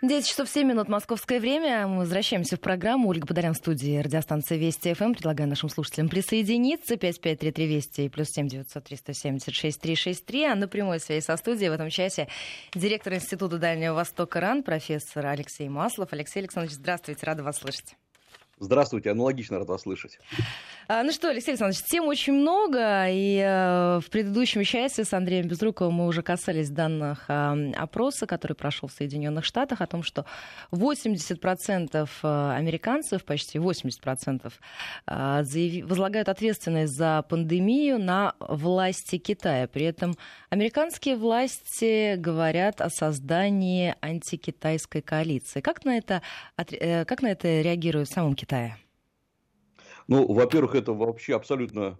10 часов 7 минут московское время. Мы возвращаемся в программу. Ольга Подарян в студии радиостанции Вести ФМ. Предлагаю нашим слушателям присоединиться. 5533 Вести и плюс 7 900 376 363. А на прямой связи со студией в этом часе директор Института Дальнего Востока РАН, профессор Алексей Маслов. Алексей Александрович, здравствуйте, рада вас слышать. Здравствуйте, аналогично рад вас слышать. А, ну что, Алексей Александрович, тем очень много, и э, в предыдущем части с Андреем Безруковым мы уже касались данных опроса, который прошел в Соединенных Штатах, о том, что 80% э, американцев, почти 80% э, возлагают ответственность за пандемию на власти Китая. При этом американские власти говорят о создании антикитайской коалиции. Как на это, как на это реагирует в самом Китае? Ну, во-первых, это вообще абсолютно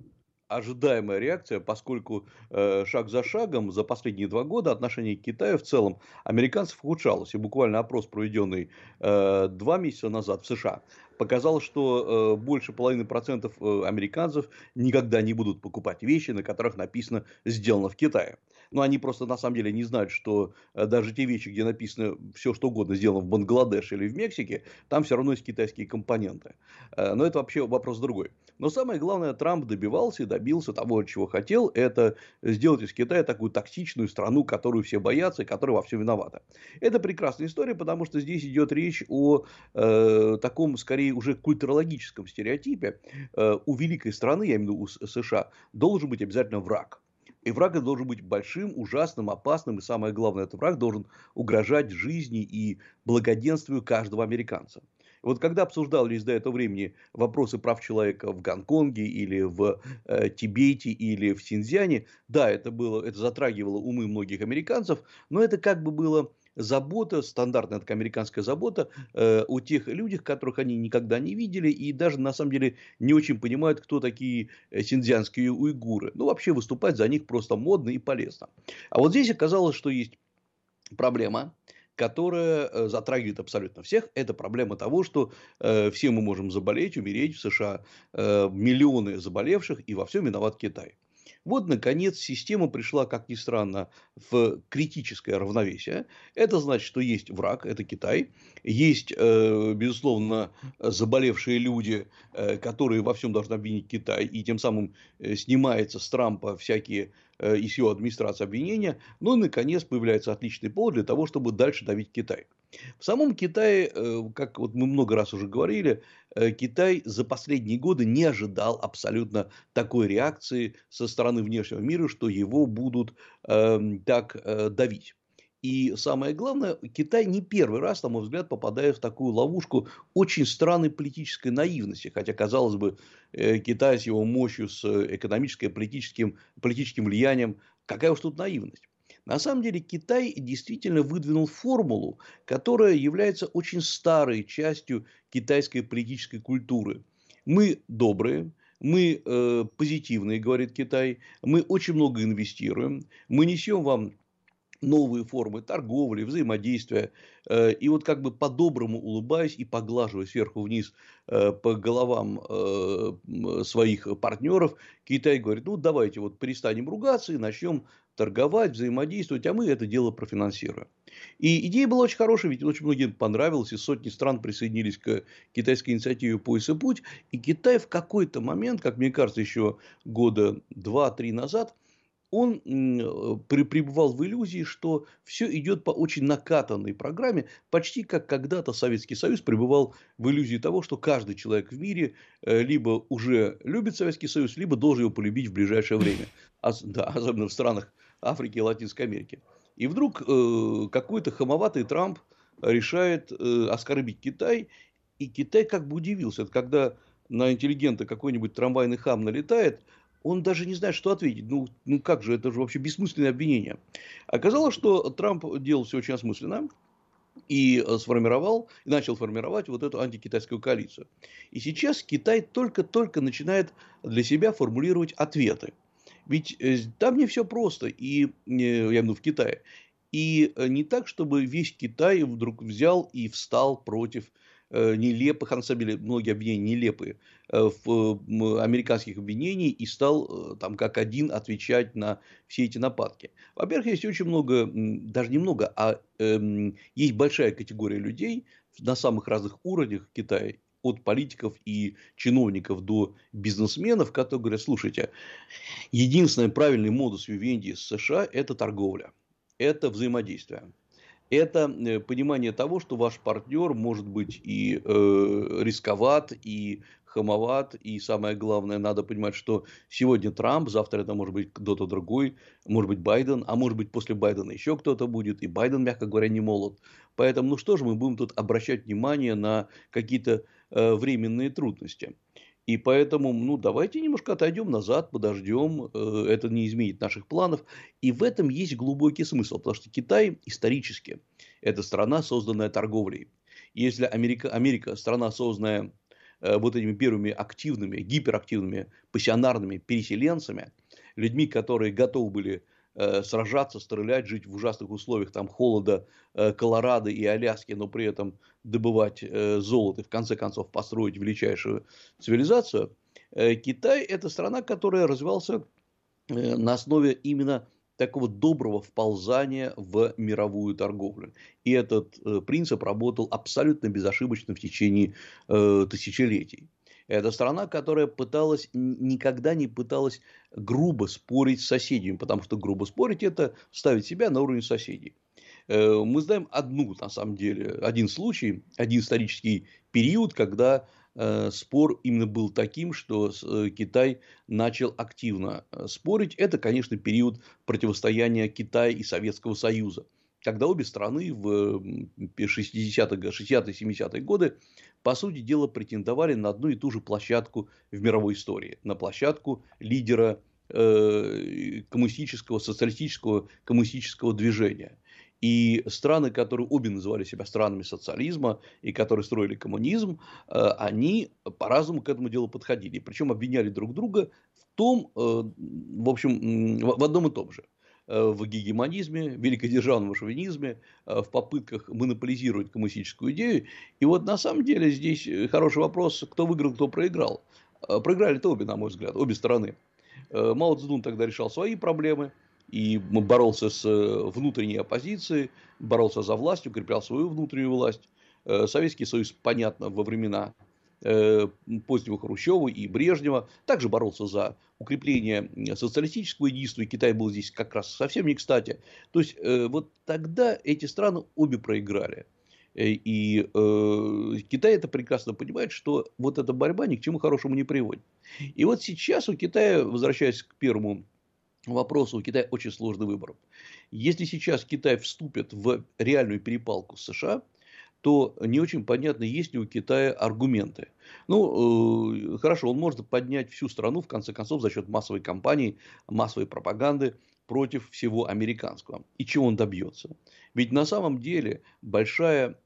ожидаемая реакция, поскольку э, шаг за шагом за последние два года отношение к Китаю в целом американцев ухудшалось. И буквально опрос, проведенный э, два месяца назад в США, показал, что э, больше половины процентов э, американцев никогда не будут покупать вещи, на которых написано «сделано в Китае» но они просто на самом деле не знают, что э, даже те вещи, где написано все что угодно сделано в Бангладеше или в Мексике, там все равно есть китайские компоненты. Э, но это вообще вопрос другой. Но самое главное, Трамп добивался и добился того, чего хотел, это сделать из Китая такую токсичную страну, которую все боятся и которая во всем виновата. Это прекрасная история, потому что здесь идет речь о э, таком, скорее, уже культурологическом стереотипе. Э, у великой страны, я имею в виду у США, должен быть обязательно враг. И враг должен быть большим, ужасным, опасным. И самое главное, этот враг должен угрожать жизни и благоденствию каждого американца. Вот когда обсуждались до этого времени вопросы прав человека в Гонконге или в э, Тибете или в Синьцзяне, да, это, было, это затрагивало умы многих американцев, но это как бы было забота, стандартная такая американская забота э, о тех людях, которых они никогда не видели и даже на самом деле не очень понимают, кто такие э, синдзянские уйгуры. Ну, вообще выступать за них просто модно и полезно. А вот здесь оказалось, что есть проблема, которая э, затрагивает абсолютно всех. Это проблема того, что э, все мы можем заболеть, умереть в США, э, миллионы заболевших, и во всем виноват Китай. Вот, наконец, система пришла, как ни странно, в критическое равновесие. Это значит, что есть враг, это Китай. Есть, э, безусловно, заболевшие люди, э, которые во всем должны обвинить Китай. И тем самым э, снимается с Трампа всякие и с его администрации обвинения. Ну и, наконец, появляется отличный повод для того, чтобы дальше давить Китай. В самом Китае, э, как вот мы много раз уже говорили, э, Китай за последние годы не ожидал абсолютно такой реакции со стороны внешнего мира, что его будут э, так э, давить. И самое главное, Китай не первый раз, на мой взгляд, попадает в такую ловушку очень странной политической наивности. Хотя, казалось бы, Китай с его мощью, с экономическим, политическим, политическим влиянием, какая уж тут наивность. На самом деле Китай действительно выдвинул формулу, которая является очень старой частью китайской политической культуры. Мы добрые, мы э, позитивные, говорит Китай, мы очень много инвестируем, мы несем вам новые формы торговли, взаимодействия. Э, и вот как бы по-доброму улыбаясь и поглаживая сверху вниз э, по головам э, своих партнеров, Китай говорит, ну давайте вот перестанем ругаться и начнем торговать, взаимодействовать, а мы это дело профинансируем. И идея была очень хорошая, ведь очень многим понравилось, и сотни стран присоединились к китайской инициативе «Пояс и путь», и Китай в какой-то момент, как мне кажется, еще года два-три назад, он пребывал в иллюзии, что все идет по очень накатанной программе, почти как когда-то Советский Союз пребывал в иллюзии того, что каждый человек в мире э, либо уже любит Советский Союз, либо должен его полюбить в ближайшее время. Да, особенно в странах Африки и Латинской Америки. И вдруг э, какой-то хамоватый Трамп решает э, оскорбить Китай, и Китай как бы удивился, когда на интеллигента какой-нибудь трамвайный хам налетает, он даже не знает, что ответить. Ну, ну как же, это же вообще бессмысленное обвинение. Оказалось, что Трамп делал все очень осмысленно и сформировал, и начал формировать вот эту антикитайскую коалицию. И сейчас Китай только-только начинает для себя формулировать ответы. Ведь э, там не все просто, и, э, я имею в Китае. И э, не так, чтобы весь Китай вдруг взял и встал против нелепых, а на самом деле многие обвинения нелепые, в американских обвинений и стал там как один отвечать на все эти нападки. Во-первых, есть очень много, даже немного, а э, есть большая категория людей на самых разных уровнях Китая, от политиков и чиновников до бизнесменов, которые говорят, слушайте, единственный правильный модус Вивенди с США – это торговля, это взаимодействие это э, понимание того, что ваш партнер может быть и э, рисковат, и хамоват, и самое главное, надо понимать, что сегодня Трамп, завтра это может быть кто-то другой, может быть Байден, а может быть после Байдена еще кто-то будет, и Байден, мягко говоря, не молод. Поэтому, ну что же мы будем тут обращать внимание на какие-то э, временные трудности. И поэтому, ну, давайте немножко отойдем назад, подождем, э, это не изменит наших планов. И в этом есть глубокий смысл, потому что Китай исторически – это страна, созданная торговлей. если Америка, Америка страна, созданная э, вот этими первыми активными, гиперактивными, пассионарными переселенцами, людьми, которые готовы были Э, сражаться, стрелять, жить в ужасных условиях там холода э, Колорадо и Аляски, но при этом добывать э, золото и в конце концов построить величайшую цивилизацию. Китай – это страна, которая развивался на основе именно такого доброго вползания в мировую торговлю. И этот принцип работал абсолютно безошибочно в течение тысячелетий. Это страна, которая пыталась, никогда не пыталась грубо спорить с соседями, потому что грубо спорить – это ставить себя на уровень соседей. Э, мы знаем одну, на самом деле, один случай, один исторический период, когда э, спор именно был таким, что э, Китай начал активно спорить. Это, конечно, период противостояния Китая и Советского Союза когда обе страны в 60-е, 70-е годы, по сути дела, претендовали на одну и ту же площадку в мировой истории, на площадку лидера э, коммунистического, социалистического, коммунистического движения. И страны, которые обе называли себя странами социализма и которые строили коммунизм, э, они по-разному к этому делу подходили. Причем обвиняли друг друга в том, э, в общем, в одном и том же. Э, в гегемонизме, великодержавном шовинизме, э, в попытках монополизировать коммунистическую идею. И вот на самом деле здесь э, хороший вопрос, кто выиграл, кто проиграл. Проиграли-то обе, на мой взгляд, обе стороны. Мао Цзэдун тогда решал свои проблемы и боролся с внутренней оппозицией, боролся за власть, укреплял свою внутреннюю власть. Советский Союз, понятно, во времена позднего Хрущева и Брежнева, также боролся за укрепление социалистического единства, и Китай был здесь как раз совсем не кстати. То есть, э, вот тогда эти страны обе проиграли. Э, и э, Китай это прекрасно понимает, что вот эта борьба ни к чему хорошему не приводит. И вот сейчас у Китая, возвращаясь к первому вопросу, у Китая очень сложный выбор. Если сейчас Китай вступит в реальную перепалку с США – то не очень понятно, есть ли у Китая аргументы. Ну, э, хорошо, он может поднять всю страну, в конце концов, за счет массовой кампании, массовой пропаганды против всего американского. И чего он добьется? Ведь на самом деле большая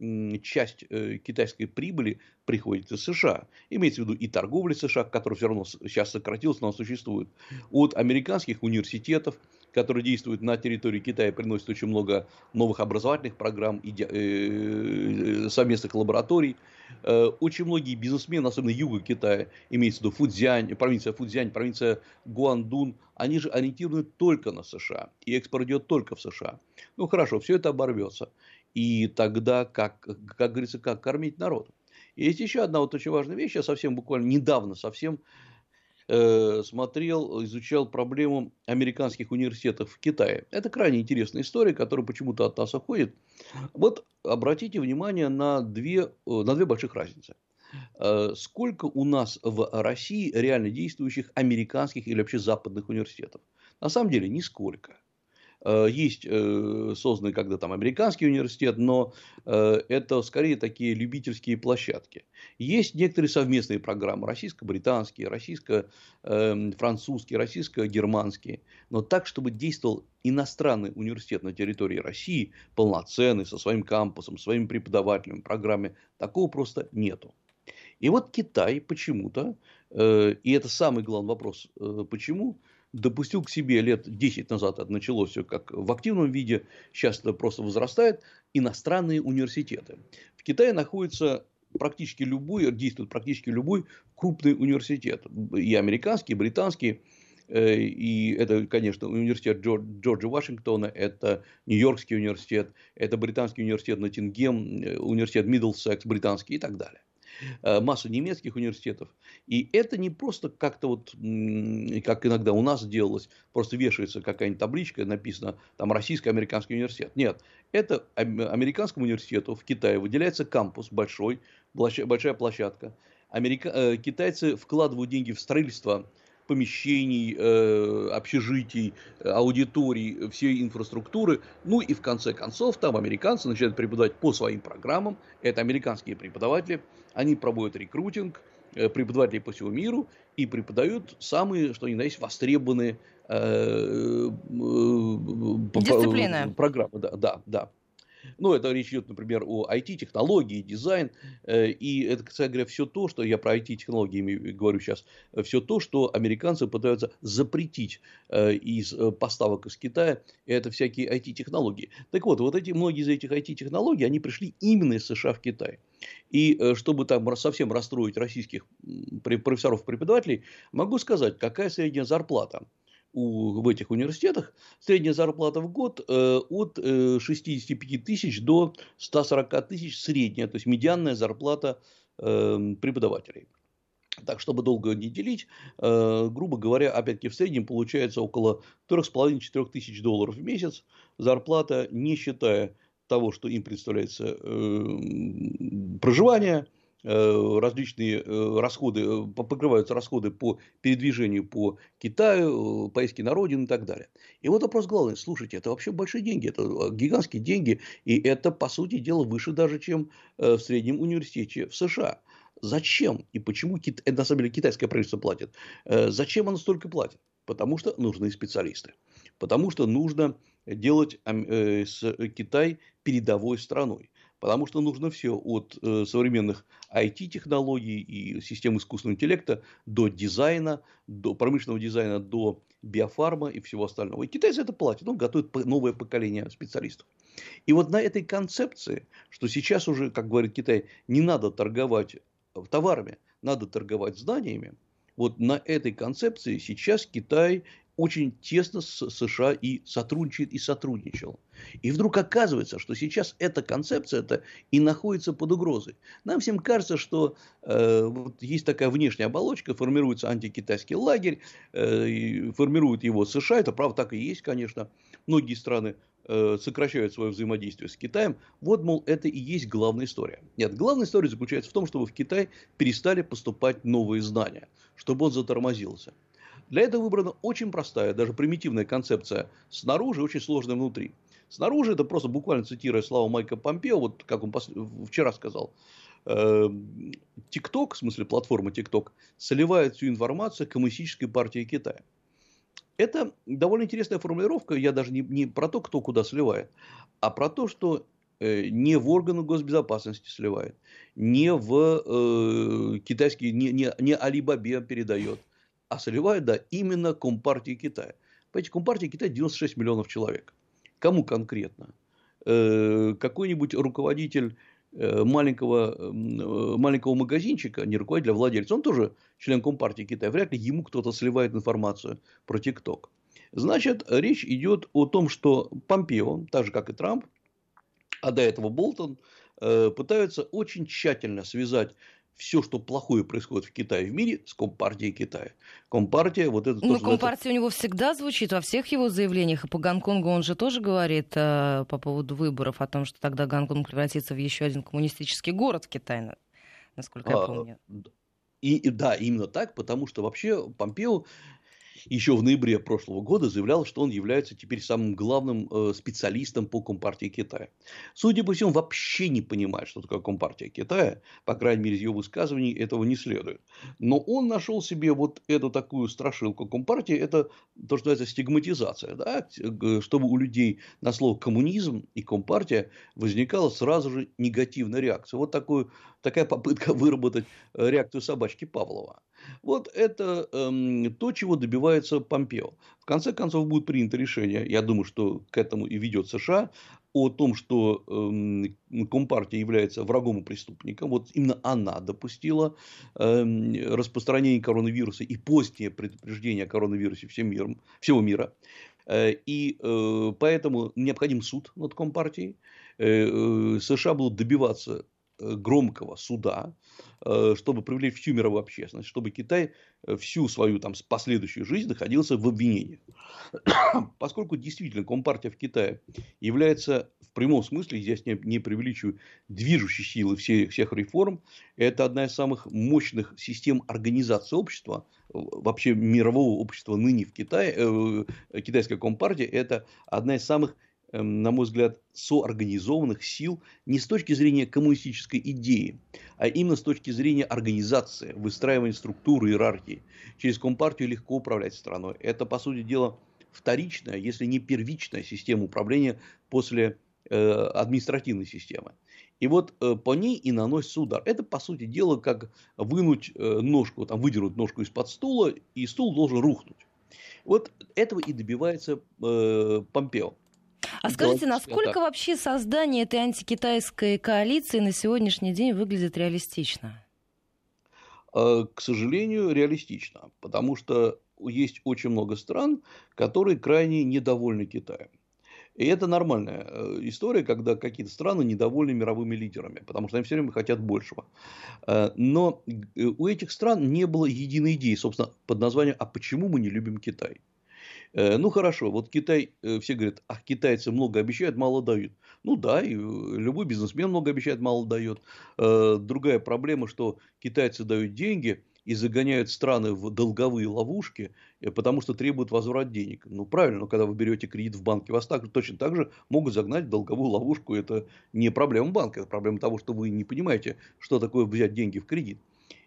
часть э, китайской прибыли приходит из США. Имеется в виду и торговля США, которая все равно сейчас сократилась, но существует. От американских университетов, которые действуют на территории Китая, приносят очень много новых образовательных программ, и, э, совместных лабораторий. Э, очень многие бизнесмены, особенно юга Китая, имеется в виду Фудзянь, провинция Фудзянь, провинция Гуандун, они же ориентированы только на США. И экспорт идет только в США. Ну хорошо, все это оборвется. И тогда, как, как говорится, как кормить народ? есть еще одна вот очень важная вещь. Я совсем буквально недавно совсем Э, смотрел, изучал проблему американских университетов в Китае. Это крайне интересная история, которая почему-то от нас уходит. Вот обратите внимание на две, э, на две больших разницы. Э, сколько у нас в России реально действующих американских или вообще западных университетов? На самом деле нисколько. Э, есть э, созданный когда там американский университет, но э, это скорее такие любительские площадки. Есть некоторые совместные программы, российско-британские, российско-французские, российско-германские, но так, чтобы действовал иностранный университет на территории России, полноценный, со своим кампусом, своими преподавателями, программами, такого просто нету. И вот Китай почему-то, и это самый главный вопрос, почему допустил к себе лет 10 назад, это началось все как в активном виде, сейчас это просто возрастает, иностранные университеты. В Китае находится практически любой, действует практически любой крупный университет. И американский, и британский. Э, и это, конечно, университет Джорджа Вашингтона, это Нью-Йоркский университет, это британский университет Ноттингем, э, университет Миддлсекс британский и так далее. Э, массу немецких университетов. И это не просто как-то вот, как иногда у нас делалось, просто вешается какая-нибудь табличка, написано там российско-американский университет. Нет, это американскому университету в Китае выделяется кампус большой, большая площадка. Америка... Э, китайцы вкладывают деньги в строительство помещений, э, общежитий, аудиторий, всей инфраструктуры. Ну и в конце концов там американцы начинают преподавать по своим программам. Это американские преподаватели. Они проводят рекрутинг э, преподавателей по всему миру и преподают самые, что ни на есть, востребованные э, Дисциплины. программы. Да, да, да. Ну, это речь идет, например, о IT-технологии, дизайн. Э, и это, кстати говоря, все то, что я про IT-технологии говорю сейчас, все то, что американцы пытаются запретить э, из э, поставок из Китая, это всякие IT-технологии. Так вот, вот эти, многие из этих IT-технологий, они пришли именно из США в Китай. И чтобы там совсем расстроить российских профессоров-преподавателей, могу сказать, какая средняя зарплата у, в этих университетах средняя зарплата в год э, от э, 65 тысяч до 140 тысяч средняя, то есть медианная зарплата э, преподавателей. Так, чтобы долго не делить, э, грубо говоря, опять-таки в среднем получается около 3,5-4 тысяч долларов в месяц зарплата, не считая того, что им представляется э, проживание, Э, различные э, расходы, э, покрываются расходы по передвижению по Китаю, поездки на родину и так далее. И вот вопрос главный. Слушайте, это вообще большие деньги, это гигантские деньги, и это, по сути дела, выше даже, чем в среднем университете в США. Зачем и почему, это на самом деле китайское правительство платит, зачем оно столько платит? Потому что нужны специалисты. Потому что нужно делать Китай передовой страной. Потому что нужно все от э, современных IT-технологий и систем искусственного интеллекта до дизайна, до промышленного дизайна, до биофарма и всего остального. И китайцы это платят, он готовит новое поколение специалистов. И вот на этой концепции, что сейчас уже, как говорит Китай, не надо торговать товарами, надо торговать знаниями, вот на этой концепции сейчас Китай очень тесно с США и сотрудничает и сотрудничал. И вдруг оказывается, что сейчас эта концепция это и находится под угрозой. Нам всем кажется, что э, вот есть такая внешняя оболочка, формируется антикитайский лагерь, э, формирует его США, это правда так и есть, конечно. Многие страны э, сокращают свое взаимодействие с Китаем. Вот, мол, это и есть главная история. Нет, главная история заключается в том, чтобы в Китай перестали поступать новые знания, чтобы он затормозился. Для этого выбрана очень простая, даже примитивная концепция снаружи, очень сложная внутри. Снаружи, это просто буквально цитируя слова Майка Помпео, вот как он вчера сказал, эм, ТикТок, в смысле платформа ТикТок, сливает всю информацию коммунистической партии Китая. Это довольно интересная формулировка, я даже не, не про то, кто куда сливает, а про то, что э, не в органы госбезопасности сливает, не в э, китайский, не, не, не Алибабе передает, а сливают, да, именно Компартии Китая. Понимаете, Компартия Китая 96 миллионов человек. Кому конкретно? Э, какой-нибудь руководитель э, маленького, э, маленького магазинчика, не руководитель, а владельца, он тоже член Компартии Китая, вряд ли ему кто-то сливает информацию про ТикТок. Значит, речь идет о том, что Помпео, так же как и Трамп, а до этого Болтон, пытаются очень тщательно связать все, что плохое происходит в Китае в мире, с Компартией Китая. Компартия, вот это Ну, Компартия у него всегда звучит во всех его заявлениях. И по Гонконгу он же тоже говорит э, по поводу выборов о том, что тогда Гонконг превратится в еще один коммунистический город в Китае, насколько а, я помню. И, да, именно так, потому что вообще Помпео еще в ноябре прошлого года заявлял, что он является теперь самым главным э, специалистом по Компартии Китая. Судя по всему, вообще не понимает, что такое Компартия Китая. По крайней мере, из его высказываний этого не следует. Но он нашел себе вот эту такую страшилку Компартии. Это то, что называется стигматизация. Да? Чтобы у людей на слово коммунизм и Компартия возникала сразу же негативная реакция. Вот такую, такая попытка выработать э, реакцию собачки Павлова. Вот это эм, то, чего добивается Помпео. В конце концов будет принято решение, я думаю, что к этому и ведет США, о том, что э, Компартия является врагом и преступником. Вот именно она допустила э, распространение коронавируса и позднее предупреждение о коронавирусе всем миром, всего мира. Э, и э, поэтому необходим суд над Компартией. Э, США будут добиваться громкого суда, чтобы привлечь всю мировую общественность, чтобы Китай всю свою там, последующую жизнь находился в обвинении. Поскольку действительно Компартия в Китае является в прямом смысле, здесь не, не преувеличиваю, движущей силой всех, всех реформ, это одна из самых мощных систем организации общества, вообще мирового общества ныне в Китае, э, китайская Компартия, это одна из самых на мой взгляд, соорганизованных сил не с точки зрения коммунистической идеи, а именно с точки зрения организации, выстраивания структуры, иерархии. Через Компартию легко управлять страной. Это, по сути дела, вторичная, если не первичная система управления после э, административной системы. И вот э, по ней и наносится удар. Это, по сути дела, как вынуть э, ножку, там, выдернуть ножку из-под стула, и стул должен рухнуть. Вот этого и добивается э, Помпео. А скажите, насколько вообще создание этой антикитайской коалиции на сегодняшний день выглядит реалистично? Э, к сожалению, реалистично, потому что есть очень много стран, которые крайне недовольны Китаем. И это нормальная э, история, когда какие-то страны недовольны мировыми лидерами, потому что они все время хотят большего. Э, но у этих стран не было единой идеи, собственно, под названием «А почему мы не любим Китай?». Э, ну хорошо, вот Китай, э, все говорят, а китайцы много обещают, мало дают. Ну да, и э, любой бизнесмен много обещает, мало дает. Другая проблема, что китайцы дают деньги и загоняют страны в долговые ловушки, потому что требуют возврат денег. Ну правильно, но когда вы берете кредит в банке, вас так, точно так же могут загнать в долговую ловушку. Это не проблема банка, это проблема того, что вы не понимаете, что такое взять деньги в кредит.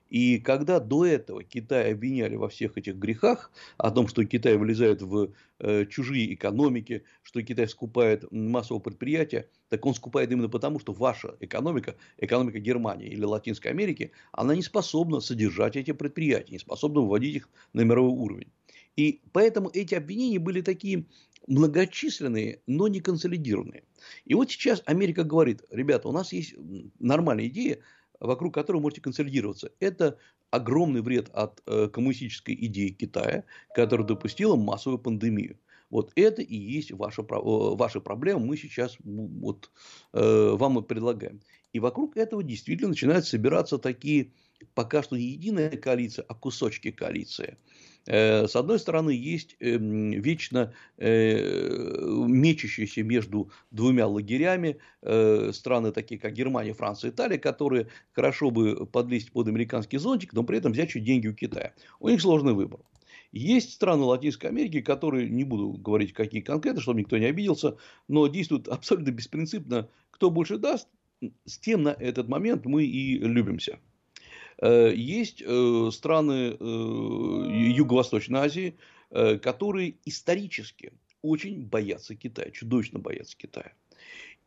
И когда до этого Китай обвиняли во всех этих грехах, о том, что Китай вылезает в э, чужие экономики, что Китай скупает массовые предприятия, так он скупает именно потому, что ваша экономика, экономика Германии или Латинской Америки, она не способна содержать эти предприятия, не способна выводить их на мировой уровень. И поэтому эти обвинения были такие многочисленные, но не консолидированные. И вот сейчас Америка говорит, ребята, у нас есть нормальная идея, вокруг которого можете консолидироваться. Это огромный вред от э, коммунистической идеи Китая, которая допустила массовую пандемию. Вот это и есть ваша, э, ваша проблема. Мы сейчас вот, э, вам и предлагаем. И вокруг этого действительно начинают собираться такие, пока что не единая коалиция, а кусочки коалиции. С одной стороны, есть эм, вечно э, мечущиеся между двумя лагерями э, страны, такие как Германия, Франция, Италия, которые хорошо бы подлезть под американский зонтик, но при этом взять чуть деньги у Китая. У них сложный выбор. Есть страны Латинской Америки, которые, не буду говорить какие конкретно, чтобы никто не обиделся, но действуют абсолютно беспринципно. Кто больше даст, с тем на этот момент мы и любимся. Э, есть э, страны э, Юго-Восточной Азии, которые исторически очень боятся Китая, чудовищно боятся Китая.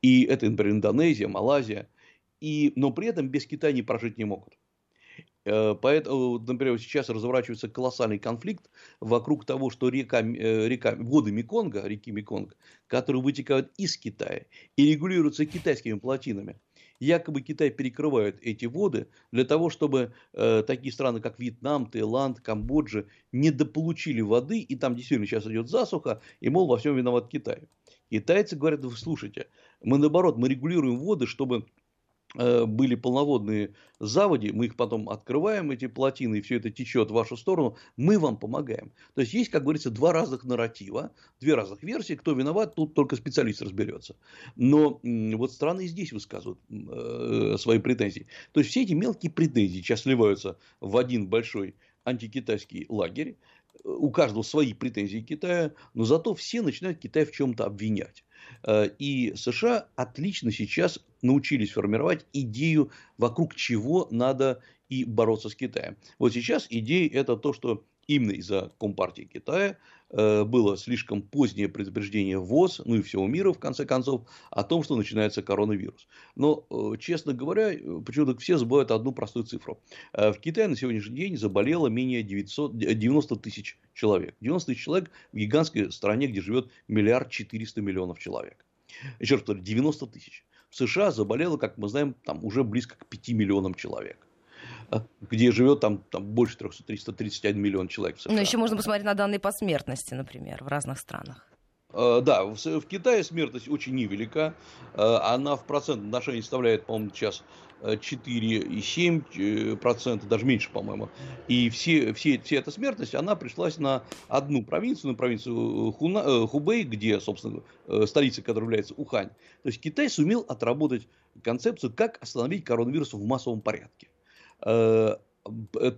И это, например, Индонезия, Малайзия. И, но при этом без Китая не прожить не могут. Поэтому, например, сейчас разворачивается колоссальный конфликт вокруг того, что река, река, воды Меконга, реки Меконг, которые вытекают из Китая и регулируются китайскими плотинами, якобы Китай перекрывает эти воды для того, чтобы э, такие страны, как Вьетнам, Таиланд, Камбоджа, не дополучили воды, и там действительно сейчас идет засуха, и, мол, во всем виноват Китай. Китайцы говорят, вы слушайте, мы наоборот, мы регулируем воды, чтобы были полноводные заводи, мы их потом открываем, эти плотины, и все это течет в вашу сторону, мы вам помогаем. То есть, есть, как говорится, два разных нарратива, две разных версии, кто виноват, тут только специалист разберется. Но вот страны и здесь высказывают э, свои претензии. То есть, все эти мелкие претензии сейчас сливаются в один большой антикитайский лагерь, у каждого свои претензии к Китаю, но зато все начинают Китай в чем-то обвинять. Э, и США отлично сейчас научились формировать идею, вокруг чего надо и бороться с Китаем. Вот сейчас идея это то, что именно из-за Компартии Китая было слишком позднее предупреждение ВОЗ, ну и всего мира, в конце концов, о том, что начинается коронавирус. Но, э, честно говоря, почему-то все забывают одну простую цифру. В Китае на сегодняшний день заболело менее 900, 90 тысяч человек. 90 тысяч человек в гигантской стране, где живет миллиард четыреста миллионов человек. Еще раз повторю, 90 тысяч. В США заболело, как мы знаем, там уже близко к 5 миллионам человек где живет там, там больше 300, 331 миллион человек. Но еще можно посмотреть на данные по смертности, например, в разных странах. Э, да, в, Китае смертность очень невелика. Э, она в процентном отношении составляет, по-моему, сейчас 4,7%, даже меньше, по-моему. И все, все, вся эта смертность, она пришлась на одну провинцию, на провинцию Хуна, Хубей, где, собственно, столица, которая является Ухань. То есть Китай сумел отработать концепцию, как остановить коронавирус в массовом порядке. Э,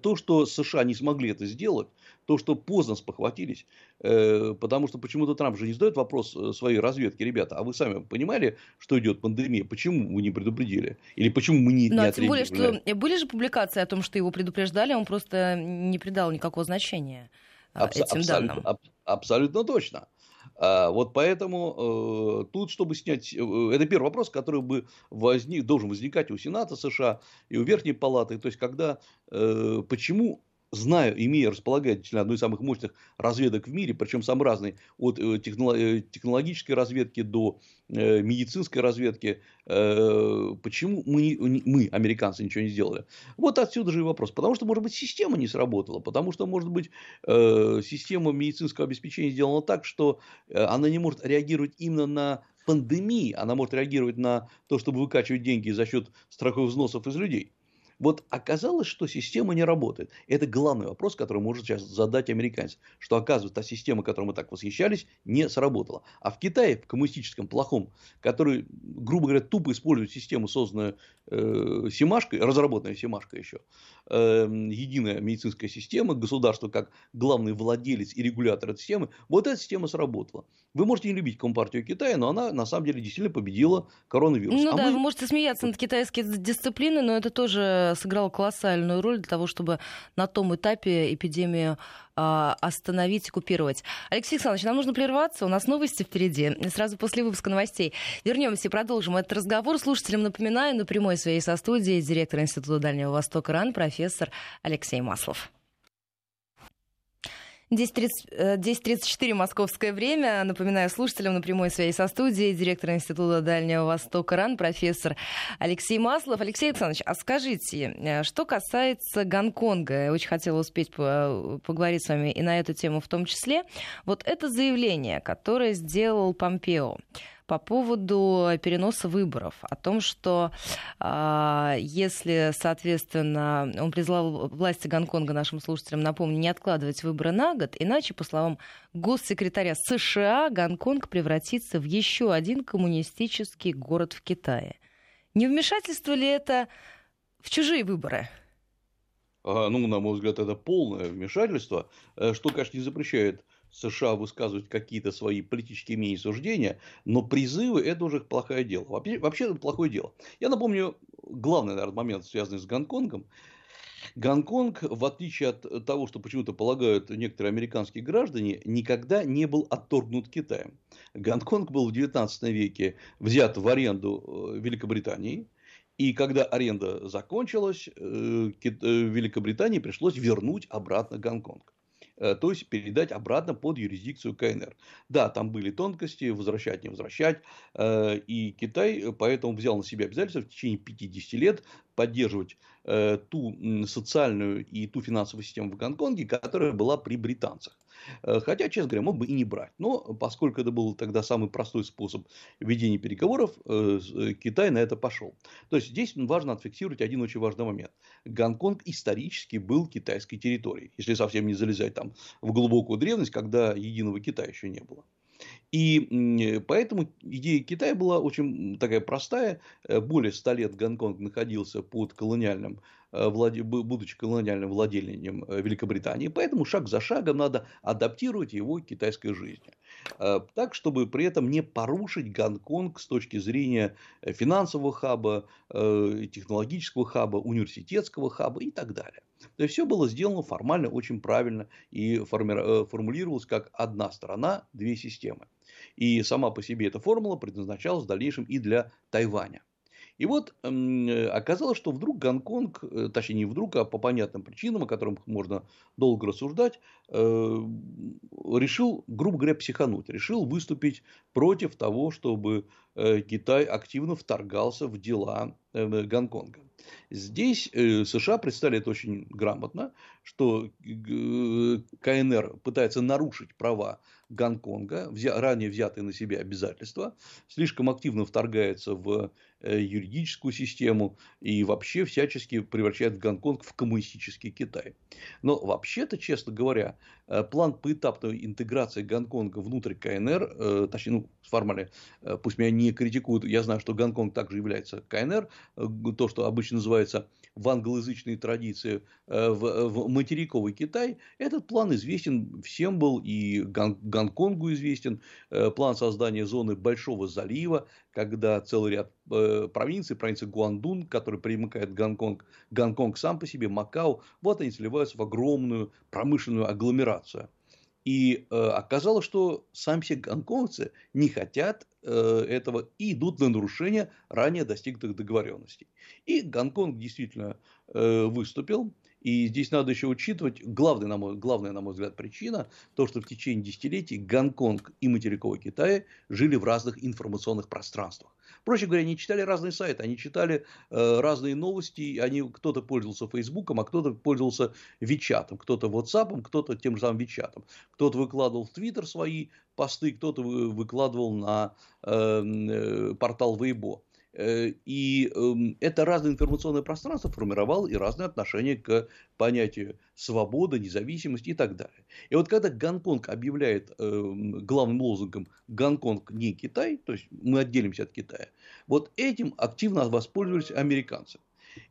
то, что США не смогли это сделать, то, что поздно спохватились, э, потому что почему-то Трамп же не задает вопрос э, своей разведке, ребята, а вы сами понимали, что идет пандемия, почему вы не предупредили? Или почему мы не, ну, не а тем более, что были же публикации о том, что его предупреждали, он просто не придал никакого значения Абс- этим абсолютно, данным. Аб- абсолютно точно. А, вот поэтому э, тут, чтобы снять... Э, это первый вопрос, который бы возник, должен возникать у Сената США и у Верхней Палаты. То есть, когда... Э, почему знаю, имея, располагая действительно одной из самых мощных разведок в мире, причем самые разные, от э, э, технологической разведки до э, медицинской разведки, почему мы, мы, американцы, ничего не сделали? Вот отсюда же и вопрос. Потому что, может быть, система не сработала, потому что, может быть, система медицинского обеспечения сделана так, что она не может реагировать именно на пандемии, она может реагировать на то, чтобы выкачивать деньги за счет страховых взносов из людей. Вот оказалось, что система не работает. Это главный вопрос, который может сейчас задать американец. Что оказывается, та система, которой мы так восхищались, не сработала. А в Китае, в коммунистическом, плохом, который, грубо говоря, тупо использует систему, созданную э, Симашкой, разработанная Симашкой еще, э, единая медицинская система, государство как главный владелец и регулятор этой системы, вот эта система сработала. Вы можете не любить Компартию Китая, но она на самом деле действительно победила коронавирус. Ну а да, мы... вы можете смеяться над китайской дисциплиной, но это тоже сыграл колоссальную роль для того, чтобы на том этапе эпидемию а, остановить и купировать. Алексей Александрович, нам нужно прерваться, у нас новости впереди. Сразу после выпуска новостей вернемся и продолжим этот разговор. Слушателям напоминаю, на прямой своей со студией директор Института Дальнего Востока РАН, профессор Алексей Маслов. 10.34 10 московское время. Напоминаю слушателям на прямой связи со студией директор Института Дальнего Востока РАН, профессор Алексей Маслов. Алексей Александрович, а скажите, э, что касается Гонконга, я очень хотела успеть поговорить с вами и на эту тему в том числе. Вот это заявление, которое сделал Помпео по поводу переноса выборов, о том, что э, если, соответственно, он призвал власти Гонконга нашим слушателям, напомню, не откладывать выборы на год, иначе, по словам госсекретаря США, Гонконг превратится в еще один коммунистический город в Китае. Не вмешательство ли это в чужие выборы? Ну, на мой взгляд, это полное вмешательство, э, что, конечно, не запрещает США высказывать какие-то свои политические мнения и суждения, но призывы – это уже плохое дело. Вообще, вообще это плохое дело. Я напомню главный наверное, момент, связанный с Гонконгом. Гонконг, в отличие от того, что почему-то полагают некоторые американские граждане, никогда не был отторгнут Китаем. Гонконг был в XIX веке взят в аренду э, Великобританией, и когда аренда закончилась, э, э, Великобритании пришлось вернуть обратно Гонконг. Э, то есть передать обратно под юрисдикцию КНР. Да, там были тонкости, возвращать, не возвращать, э, и Китай поэтому взял на себя обязательство в течение 50 лет поддерживать э, ту социальную и ту финансовую систему в Гонконге, которая была при британцах. Э, хотя, честно говоря, мог бы и не брать. Но поскольку это был тогда самый простой способ ведения переговоров, э, э, Китай на это пошел. То есть здесь важно отфиксировать один очень важный момент. Гонконг исторически был китайской территорией, если совсем не залезать там в глубокую древность, когда единого Китая еще не было. И поэтому идея Китая была очень такая простая. Более ста лет Гонконг находился под колониальным Э, будучи колониальным владением э, Великобритании. Поэтому шаг за шагом надо адаптировать его к китайской жизни. Э, так, чтобы при этом не порушить Гонконг с точки зрения финансового хаба, технологического хаба, университетского хаба и так далее. То есть все было сделано формально очень правильно и формулировалось как одна страна, две системы. И сама по себе эта формула предназначалась в дальнейшем и для Тайваня. И вот оказалось, что вдруг Гонконг, э, точнее не вдруг, а по понятным причинам, о которых можно долго рассуждать, э, решил, грубо говоря, психануть, решил выступить против того, чтобы э, Китай активно вторгался в дела Гонконга. Здесь США представили это очень грамотно, что КНР пытается нарушить права Гонконга, ранее взятые на себя обязательства, слишком активно вторгается в э, юридическую систему и вообще всячески превращает Гонконг в коммунистический Китай. Но вообще-то, честно говоря, э, план поэтапной интеграции Гонконга внутрь КНР, э, точнее, ну, формально, пусть меня не критикуют, я знаю, что Гонконг также является КНР, то, что обычно называется в англоязычной традиции в, в материковый Китай, этот план известен всем был и Гонконг Гонконгу известен э, план создания зоны Большого залива, когда целый ряд э, провинций, провинция Гуандун, который примыкает Гонконг, Гонконг сам по себе, Макао, вот они сливаются в огромную промышленную агломерацию. И э, оказалось, что сами все гонконгцы не хотят э, этого и идут на нарушение ранее достигнутых договоренностей. И Гонконг действительно э, выступил и здесь надо еще учитывать, главная, на мой, главная, на мой взгляд, причина, то, что в течение десятилетий Гонконг и материковый Китай жили в разных информационных пространствах. Проще говоря, они читали разные сайты, они читали э, разные новости, они, кто-то пользовался Фейсбуком, а кто-то пользовался Вичатом, кто-то WhatsApp, кто-то тем же самым Вичатом, кто-то выкладывал в Твиттер свои посты, кто-то выкладывал на э, э, портал Weibo. Э, и эм, это разное информационное пространство формировало и разные отношения к понятию свобода, независимость и так далее. И вот когда Гонконг объявляет эм, главным лозунгом «Гонконг не Китай», то есть мы отделимся от Китая, вот этим активно воспользовались американцы.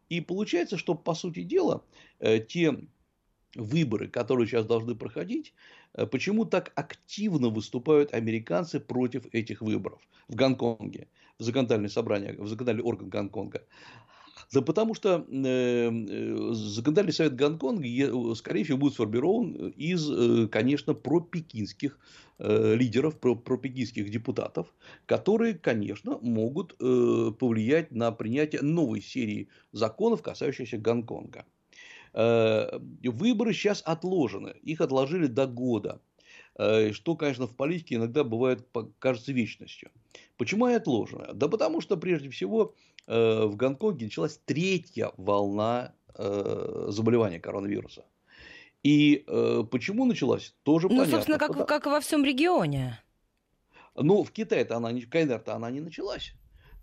И получается, что по сути дела э, те выборы, которые сейчас должны проходить, э, почему так активно выступают американцы против этих выборов в Гонконге, в законодательное собрание, в законодательный орган Гонконга. Да потому что э, э законодательный совет Гонконга, скорее всего, будет сформирован из, э, конечно, пропекинских э, лидеров, про, пропекинских депутатов, которые, конечно, могут повлиять на принятие новой серии законов, касающихся Гонконга. Выборы сейчас отложены, их отложили до года. Э, что, конечно, в политике иногда бывает, кажется, вечностью. Почему они отложены? Да потому что, прежде всего, э, в Гонконге началась третья волна заболевания коронавируса. И почему началась, тоже ну, понятно. Ну, собственно, как, как и во всем регионе. Ну, в Китае-то она, в КНР-то она не началась.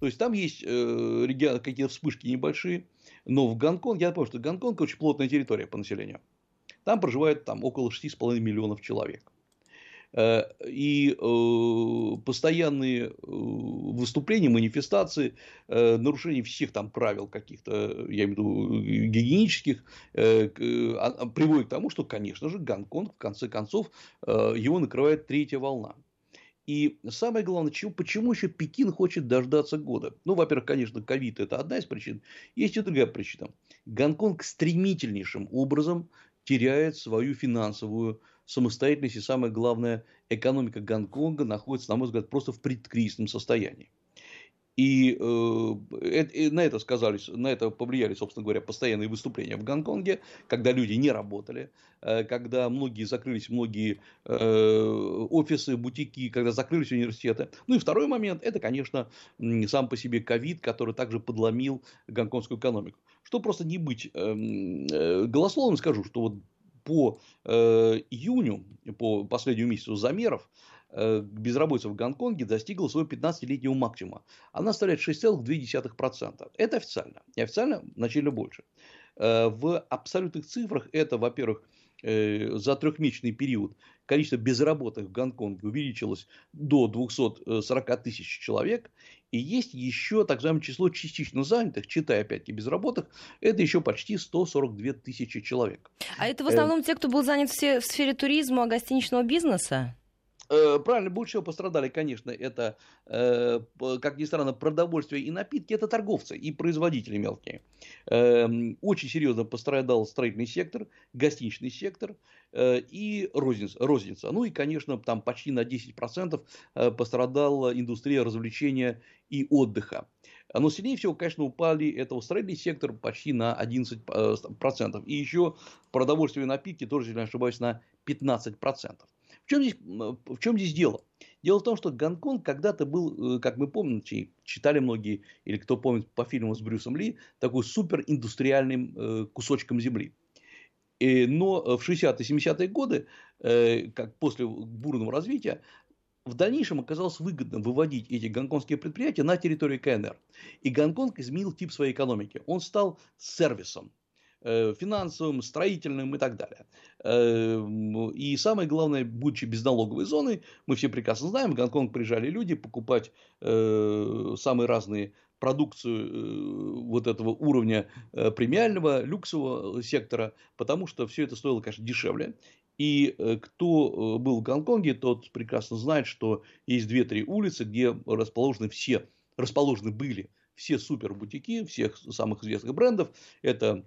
То есть там есть э, какие-то вспышки небольшие, но в Гонконге, я помню, что Гонконг очень плотная территория по населению. Там проживает там, около 6,5 миллионов человек. Э, и э, постоянные э, выступления, манифестации, нарушение всех там правил каких-то, я имею в виду, гигиенических, э, а, приводит к тому, что, конечно же, Гонконг, в конце концов, его накрывает третья волна. И самое главное, чего, почему еще Пекин хочет дождаться года? Ну, во-первых, конечно, ковид – это одна из причин. Есть и другая причина. Гонконг стремительнейшим образом теряет свою финансовую самостоятельность. И самое главное, экономика Гонконга находится, на мой взгляд, просто в предкризисном состоянии. И э, на это сказались, на это повлияли, собственно говоря, постоянные выступления в Гонконге, когда люди не работали, э, когда многие закрылись, многие э, офисы, бутики, когда закрылись университеты. Ну и второй момент, это, конечно, сам по себе ковид, который также подломил гонконгскую экономику. Что просто не быть эм, э, голословным, скажу, что вот по э, июню, по последнему месяцу замеров, Э, безработица в Гонконге достигла своего 15-летнего максимума. Она составляет 6,2%. Это официально. Неофициально значительно больше. Э, в абсолютных цифрах это, во-первых, э, за трехмесячный период количество безработных в Гонконге увеличилось до 240 тысяч человек. И есть еще так называемое число частично занятых, читая опять-таки безработных, это еще почти 142 тысячи человек. А это в основном те, кто был занят в сфере туризма, гостиничного бизнеса? Э, правильно, больше всего пострадали, конечно, это, э, как ни странно, продовольствие и напитки, это торговцы и производители мелкие. Эм, очень серьезно пострадал строительный сектор, гостиничный сектор э, и розница, розница. Ну и, конечно, там почти на 10% пострадала индустрия развлечения и отдыха. Но сильнее всего, конечно, упали это строительный сектор почти на 11%. И еще продовольствие и напитки тоже, если не ошибаюсь, на 15%. В чем, здесь, в чем здесь дело? Дело в том, что Гонконг когда-то был, э, как мы помним, читали многие, или кто помнит по фильму с Брюсом Ли, такой супериндустриальным э, кусочком земли. Но в 60-е 70-е годы, э, как после бурного развития, в дальнейшем оказалось выгодно выводить эти гонконгские предприятия на территорию КНР. И Гонконг изменил тип своей экономики. Он стал сервисом э, финансовым, строительным и так далее. Э, и самое главное, будучи безналоговой зоной, мы все прекрасно знаем, в Гонконг приезжали люди покупать э, самые разные продукцию вот этого уровня премиального, люксового сектора, потому что все это стоило, конечно, дешевле. И э, кто э, был в Гонконге, тот прекрасно знает, что есть две-три улицы, где расположены все, расположены были все супербутики всех самых известных брендов. Это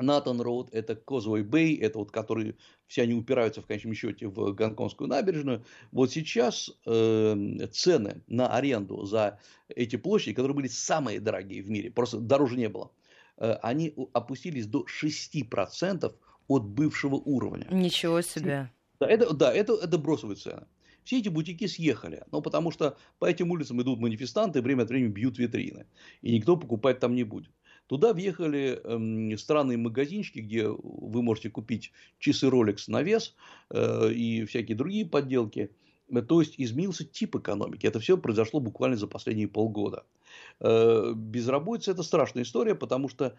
Натан Роуд, это Козовой Бэй, это вот которые все они упираются в конечном счете в гонконгскую набережную. Вот сейчас э, цены на аренду за эти площади, которые были самые дорогие в мире, просто дороже не было, э, они опустились до 6% от бывшего уровня. Ничего себе. Да, это, да, это, это бросовые цены. Все эти бутики съехали, ну, потому что по этим улицам идут манифестанты, время от времени бьют витрины, и никто покупать там не будет. Туда въехали э, странные магазинчики, где вы можете купить часы Rolex на вес э, и всякие другие подделки. То есть изменился тип экономики. Это все произошло буквально за последние полгода. Э, безработица это страшная история, потому что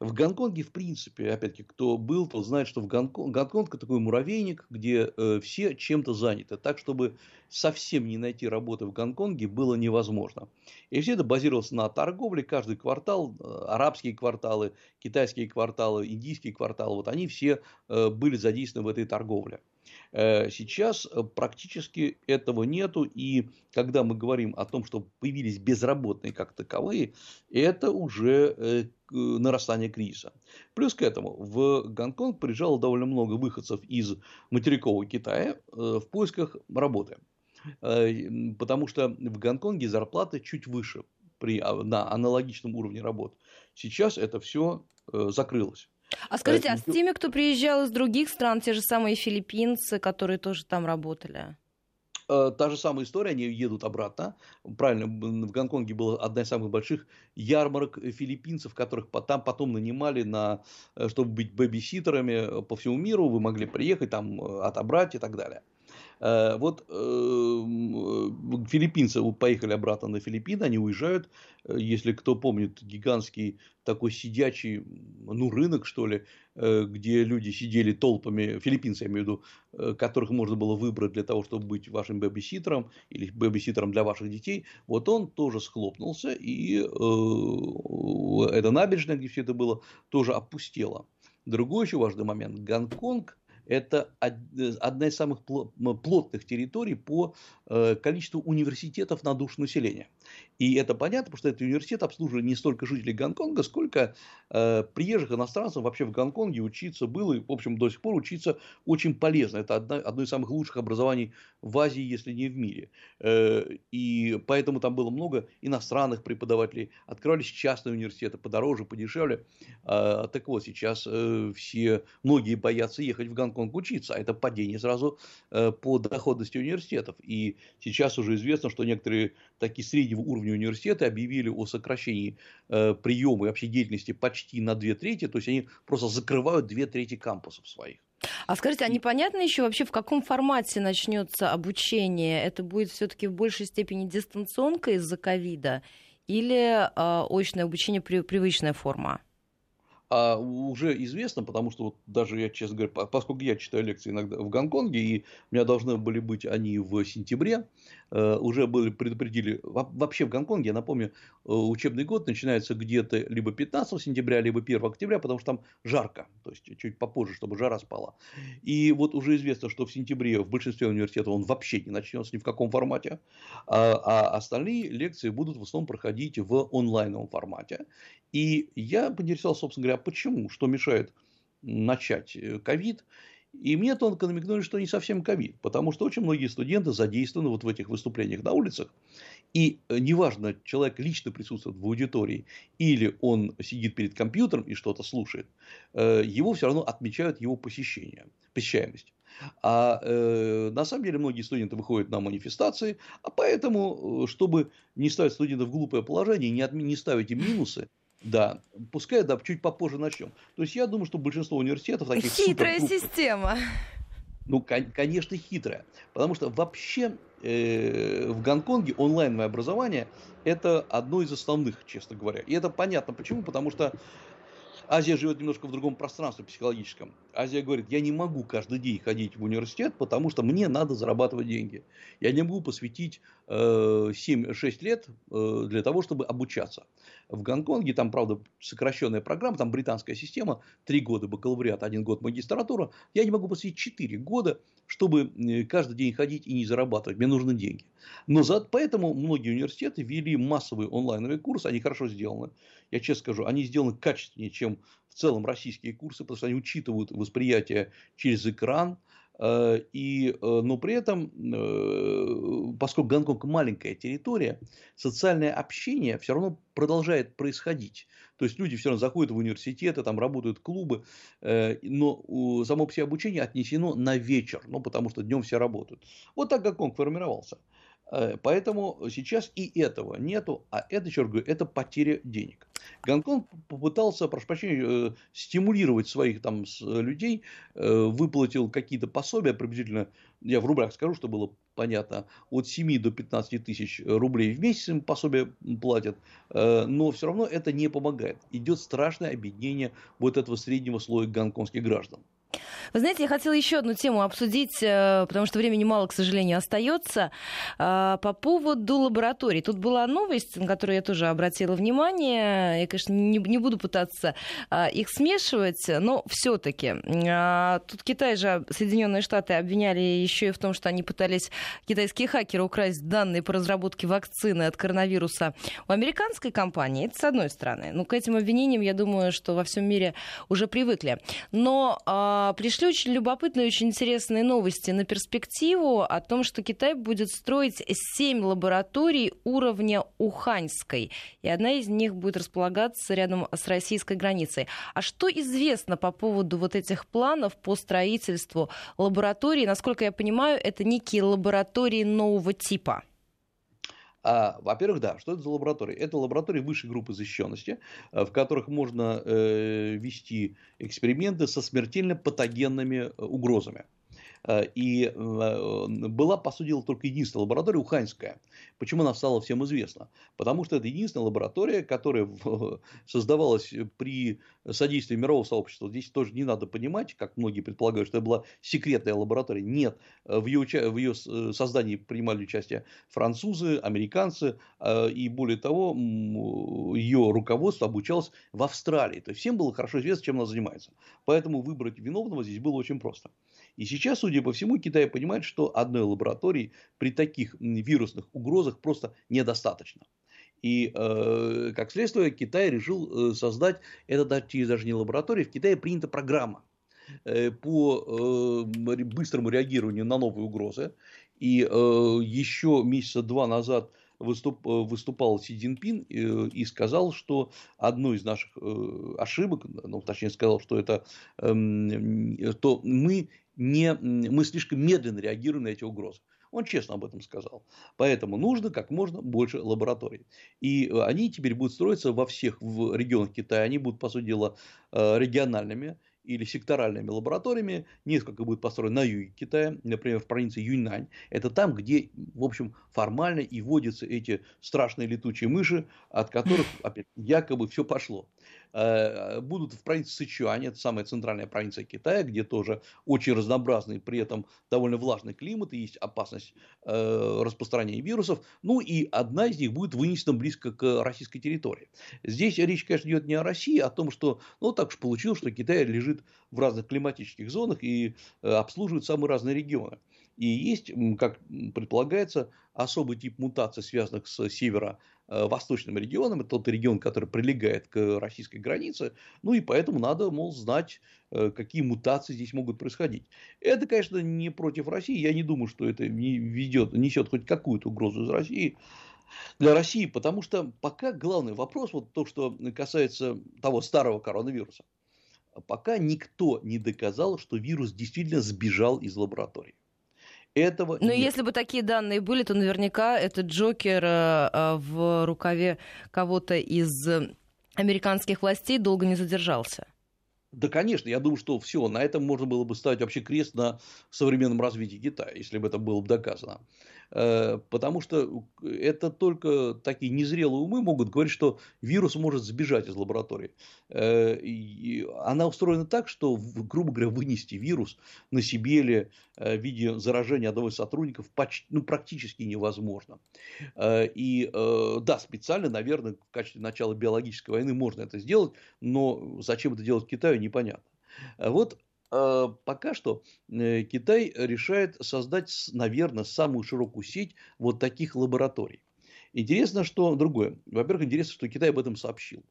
в Гонконге, в принципе, опять-таки, кто был, тот знает, что в Гонконг, Гонконг такой муравейник, где э, все чем-то заняты. Так, чтобы совсем не найти работы в Гонконге, было невозможно. И все это базировалось на торговле. Каждый квартал, э, арабские кварталы, китайские кварталы, индийские кварталы, вот они все э, были задействованы в этой торговле. Э, сейчас э, практически этого нету, и когда мы говорим о том, что появились безработные как таковые, это уже э, нарастание кризиса. Плюс к этому в Гонконг приезжало довольно много выходцев из материкового Китая в поисках работы. Потому что в Гонконге зарплаты чуть выше при, а, на аналогичном уровне работ. Сейчас это все закрылось. А скажите, а с теми, кто приезжал из других стран, те же самые филиппинцы, которые тоже там работали? Э, та же самая история, они едут обратно. Правильно, в Гонконге была одна из самых больших ярмарок филиппинцев, которых там потом нанимали, на, э, чтобы быть бэбиситерами по всему миру. Вы могли приехать, там э, отобрать и так далее. Э, вот э, филиппинцы поехали обратно на Филиппины, они уезжают. Э, если кто помнит, гигантский такой сидячий, ну, рынок, что ли, где люди сидели толпами, филиппинцы, я имею в виду, которых можно было выбрать для того, чтобы быть вашим бэбиситером или бэбиситером для ваших детей, вот он тоже схлопнулся, и эта набережная, где все это было, тоже опустела. Другой еще важный момент. Гонконг это одна из самых плотных территорий по э, количеству университетов на душу населения. И это понятно, потому что этот университет обслуживает не столько жителей Гонконга, сколько э, приезжих иностранцев вообще в Гонконге учиться было, и, в общем, до сих пор учиться очень полезно. Это одно, одно из самых лучших образований в Азии, если не в мире. Э, и поэтому там было много иностранных преподавателей, открывались частные университеты подороже, подешевле. Э, так вот, сейчас э, все, многие боятся ехать в Гонконг учиться, а это падение сразу э, по доходности университетов. И сейчас уже известно, что некоторые такие среднего уровня университеты объявили о сокращении э, приема и вообще деятельности почти на две трети, то есть они просто закрывают две трети кампусов своих. А скажите, а непонятно еще вообще, в каком формате начнется обучение? Это будет все-таки в большей степени дистанционка из-за ковида или э, очное обучение привычная форма? А уже известно, потому что вот даже я, честно говоря, поскольку я читаю лекции иногда в Гонконге, и у меня должны были быть они в сентябре, э, уже были предупредили, вообще в Гонконге, я напомню, э, учебный год начинается где-то либо 15 сентября, либо 1 октября, потому что там жарко, то есть чуть попозже, чтобы жара спала. И вот уже известно, что в сентябре в большинстве университетов он вообще не начнется ни в каком формате, а, а остальные лекции будут в основном проходить в онлайновом формате. И я поинтересовался, собственно говоря, почему, что мешает начать э, ковид. И мне тонко намекнули, что не совсем ковид, потому что очень многие студенты задействованы вот в этих выступлениях на улицах. И э, неважно, человек лично присутствует в аудитории или он сидит перед компьютером и что-то слушает, э, его все равно отмечают его посещение, посещаемость. А э, на самом деле многие студенты выходят на манифестации, а поэтому, чтобы не ставить студентов в глупое положение, не, отми, не ставить им минусы, да, пускай, да, чуть попозже начнем. То есть я думаю, что большинство университетов таких Хитрая система. Ну, конечно, хитрая. Потому что вообще э, в Гонконге онлайновое образование это одно из основных, честно говоря. И это понятно почему. Потому что Азия живет немножко в другом пространстве психологическом. Азия говорит, я не могу каждый день ходить в университет, потому что мне надо зарабатывать деньги. Я не могу посвятить э, 7-6 лет э, для того, чтобы обучаться. В Гонконге там, правда, сокращенная программа, там британская система, 3 года бакалавриат, 1 год магистратура. Я не могу посвятить 4 года, чтобы э, каждый день ходить и не зарабатывать. Мне нужны деньги. Но за, поэтому многие университеты ввели массовые онлайновые курсы, они хорошо сделаны. Я честно скажу, они сделаны качественнее, чем в целом российские курсы, потому что они учитывают восприятие через экран, и, э, но при этом, э, поскольку Гонконг маленькая территория, социальное общение все равно продолжает происходить. То есть люди все равно заходят в университеты, там работают клубы, но само себе обучение отнесено на вечер, ну, потому что днем все работают. Вот так Гонконг формировался. Э, поэтому сейчас и этого нету, а это, еще говорю, это потеря денег. Гонконг попытался, прошу прощения, э, стимулировать своих там людей, э, выплатил какие-то пособия, приблизительно, я в рублях скажу, чтобы было понятно, от 7 до 15 тысяч рублей в месяц им пособие платят, но все равно это не помогает. Идет страшное объединение вот этого среднего слоя гонконгских граждан. Вы знаете, я хотела еще одну тему обсудить, э, потому что времени мало, к сожалению, остается. Э, по поводу лабораторий. Тут была новость, на которую я тоже обратила внимание. Я, конечно, не, не буду пытаться э, их смешивать, но все-таки. Тут Китай же, Соединенные Штаты обвиняли еще и в том, что они пытались китайские хакеры украсть данные по разработке вакцины от коронавируса у американской компании. Это с одной стороны. Ну, к этим обвинениям, я думаю, что во всем мире уже привыкли. Но пришли очень любопытные, очень интересные новости на перспективу о том, что Китай будет строить семь лабораторий уровня Уханьской. И одна из них будет располагаться рядом с российской границей. А что известно по поводу вот этих планов по строительству лабораторий? Насколько я понимаю, это некие лаборатории нового типа. А, во-первых, да, что это за лаборатории? Это лаборатории высшей группы защищенности, э, в которых можно э, вести эксперименты со смертельно патогенными э, угрозами. Э, и э, была, по сути дела, только единственная лаборатория, Уханьская. Почему она стала всем известна? Потому что это единственная лаборатория, которая создавалась при содействии мирового сообщества. Здесь тоже не надо понимать, как многие предполагают, что это была секретная лаборатория. Нет, в ее, в ее создании принимали участие французы, американцы, э, и более того, ее руководство обучалось в Австралии. То есть всем было хорошо известно, чем она занимается. Поэтому выбрать виновного здесь было очень просто. И сейчас, судя по всему, Китай понимает, что одной лаборатории при таких вирусных угрозах просто недостаточно. И э, как следствие Китай решил э, создать, это даже не лаборатория, в Китае принята программа э, по э, быстрому реагированию на новые угрозы. И э, еще месяца два назад выступ, выступал Си Цзиньпин и сказал, что одну из наших ошибок, ну, точнее сказал, что это эм, то мы не, мы слишком медленно реагируем на эти угрозы. Он честно об этом сказал. Поэтому нужно как можно больше лабораторий. И э, они теперь будут строиться во всех регионах Китая. Они будут, по сути дела, э, региональными или секторальными лабораториями. Несколько будет построено на юге Китая, например, в провинции Юньнань. Это там, где, в общем, формально и вводятся эти страшные летучие мыши, от которых опять, якобы все пошло. Э, будут в провинции Сычуань, это самая центральная провинция Китая, где тоже очень разнообразный, при этом довольно влажный климат и есть опасность э, распространения вирусов. Ну и одна из них будет вынесена близко к российской территории. Здесь речь, конечно, идет не о России, а о том, что, ну, так уж получилось, что Китай лежит в разных климатических зонах и э, обслуживает самые разные регионы. И есть, как предполагается, особый тип мутаций, связанных с северо-восточным регионом. Это тот регион, который прилегает к российской границе. Ну и поэтому надо, мол, знать, э, какие мутации здесь могут происходить. Это, конечно, не против России. Я не думаю, что это ведет, несет хоть какую-то угрозу из России. Для России, потому что пока главный вопрос, вот то, что касается того старого коронавируса, пока никто не доказал, что вирус действительно сбежал из лаборатории. Этого Но нет. если бы такие данные были, то наверняка этот Джокер э, э, в рукаве кого-то из американских властей долго не задержался. Да, конечно, я думаю, что все, на этом можно было бы ставить вообще крест на современном развитии Китая, если бы это было бы доказано. Э, потому что это только такие незрелые умы могут говорить, что вирус может сбежать из лаборатории. Э, она устроена так, что, грубо говоря, вынести вирус на себе или э, в виде заражения одного из сотрудников почти, ну, практически невозможно. И да, специально, наверное, в качестве начала биологической войны можно это сделать, но зачем это делать Китаю, непонятно. Вот пока что э, Китай решает создать, наверное, самую широкую сеть вот таких лабораторий. Интересно, что другое. Во-первых, интересно, что Китай об этом сообщил.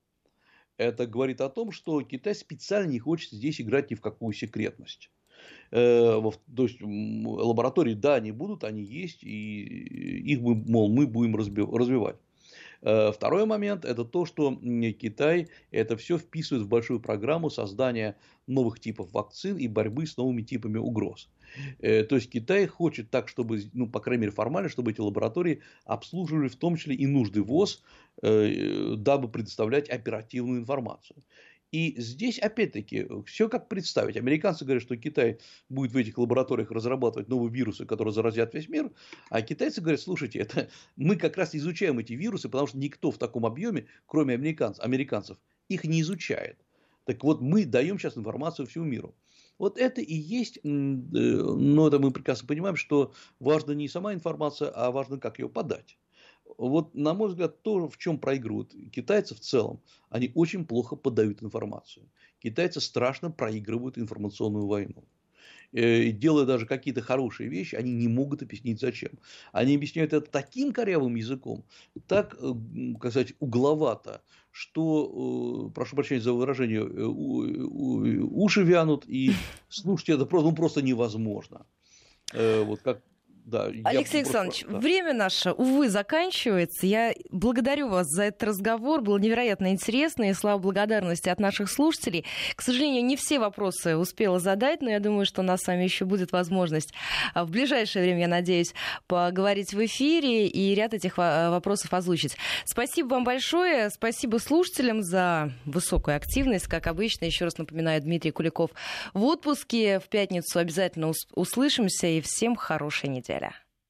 Это говорит о том, что Китай специально не хочет здесь играть ни в какую секретность. Э, то есть лаборатории, да, они будут, они есть, и их, мол, мы будем развивать. Э, второй момент – это то, что Китай это все вписывает в большую программу создания новых типов вакцин и борьбы с новыми типами угроз. Э, то есть Китай хочет так, чтобы, ну, по крайней мере, формально, чтобы эти лаборатории обслуживали в том числе и нужды ВОЗ, э, дабы предоставлять оперативную информацию. И здесь, опять-таки, все как представить. Американцы говорят, что Китай будет в этих лабораториях разрабатывать новые вирусы, которые заразят весь мир. А китайцы говорят, слушайте, это мы как раз изучаем эти вирусы, потому что никто в таком объеме, кроме американцев, американцев их не изучает. Так вот, мы даем сейчас информацию всему миру. Вот это и есть, э, но это мы прекрасно понимаем, что важна не сама информация, а важно, как ее подать вот, на мой взгляд, то, в чем проигрывают китайцы в целом, они очень плохо подают информацию. Китайцы страшно проигрывают информационную войну. Э, и делая даже какие-то хорошие вещи, они не могут объяснить зачем. Они объясняют это таким корявым языком, так, э, как сказать, угловато, что, э, прошу прощения за выражение, уши вянут, и слушать это просто, ну, просто невозможно. Вот как да, Алексей Александрович, да. время наше, увы, заканчивается. Я благодарю вас за этот разговор. Было невероятно интересно, и слава благодарности от наших слушателей. К сожалению, не все вопросы успела задать, но я думаю, что у нас с вами еще будет возможность а, в ближайшее время, я надеюсь, поговорить в эфире и ряд этих вопросов озвучить. Спасибо вам большое. Спасибо слушателям за высокую активность. Как обычно, еще раз напоминаю, Дмитрий Куликов в отпуске. В пятницу обязательно услышимся и всем хорошей недели. Herrera.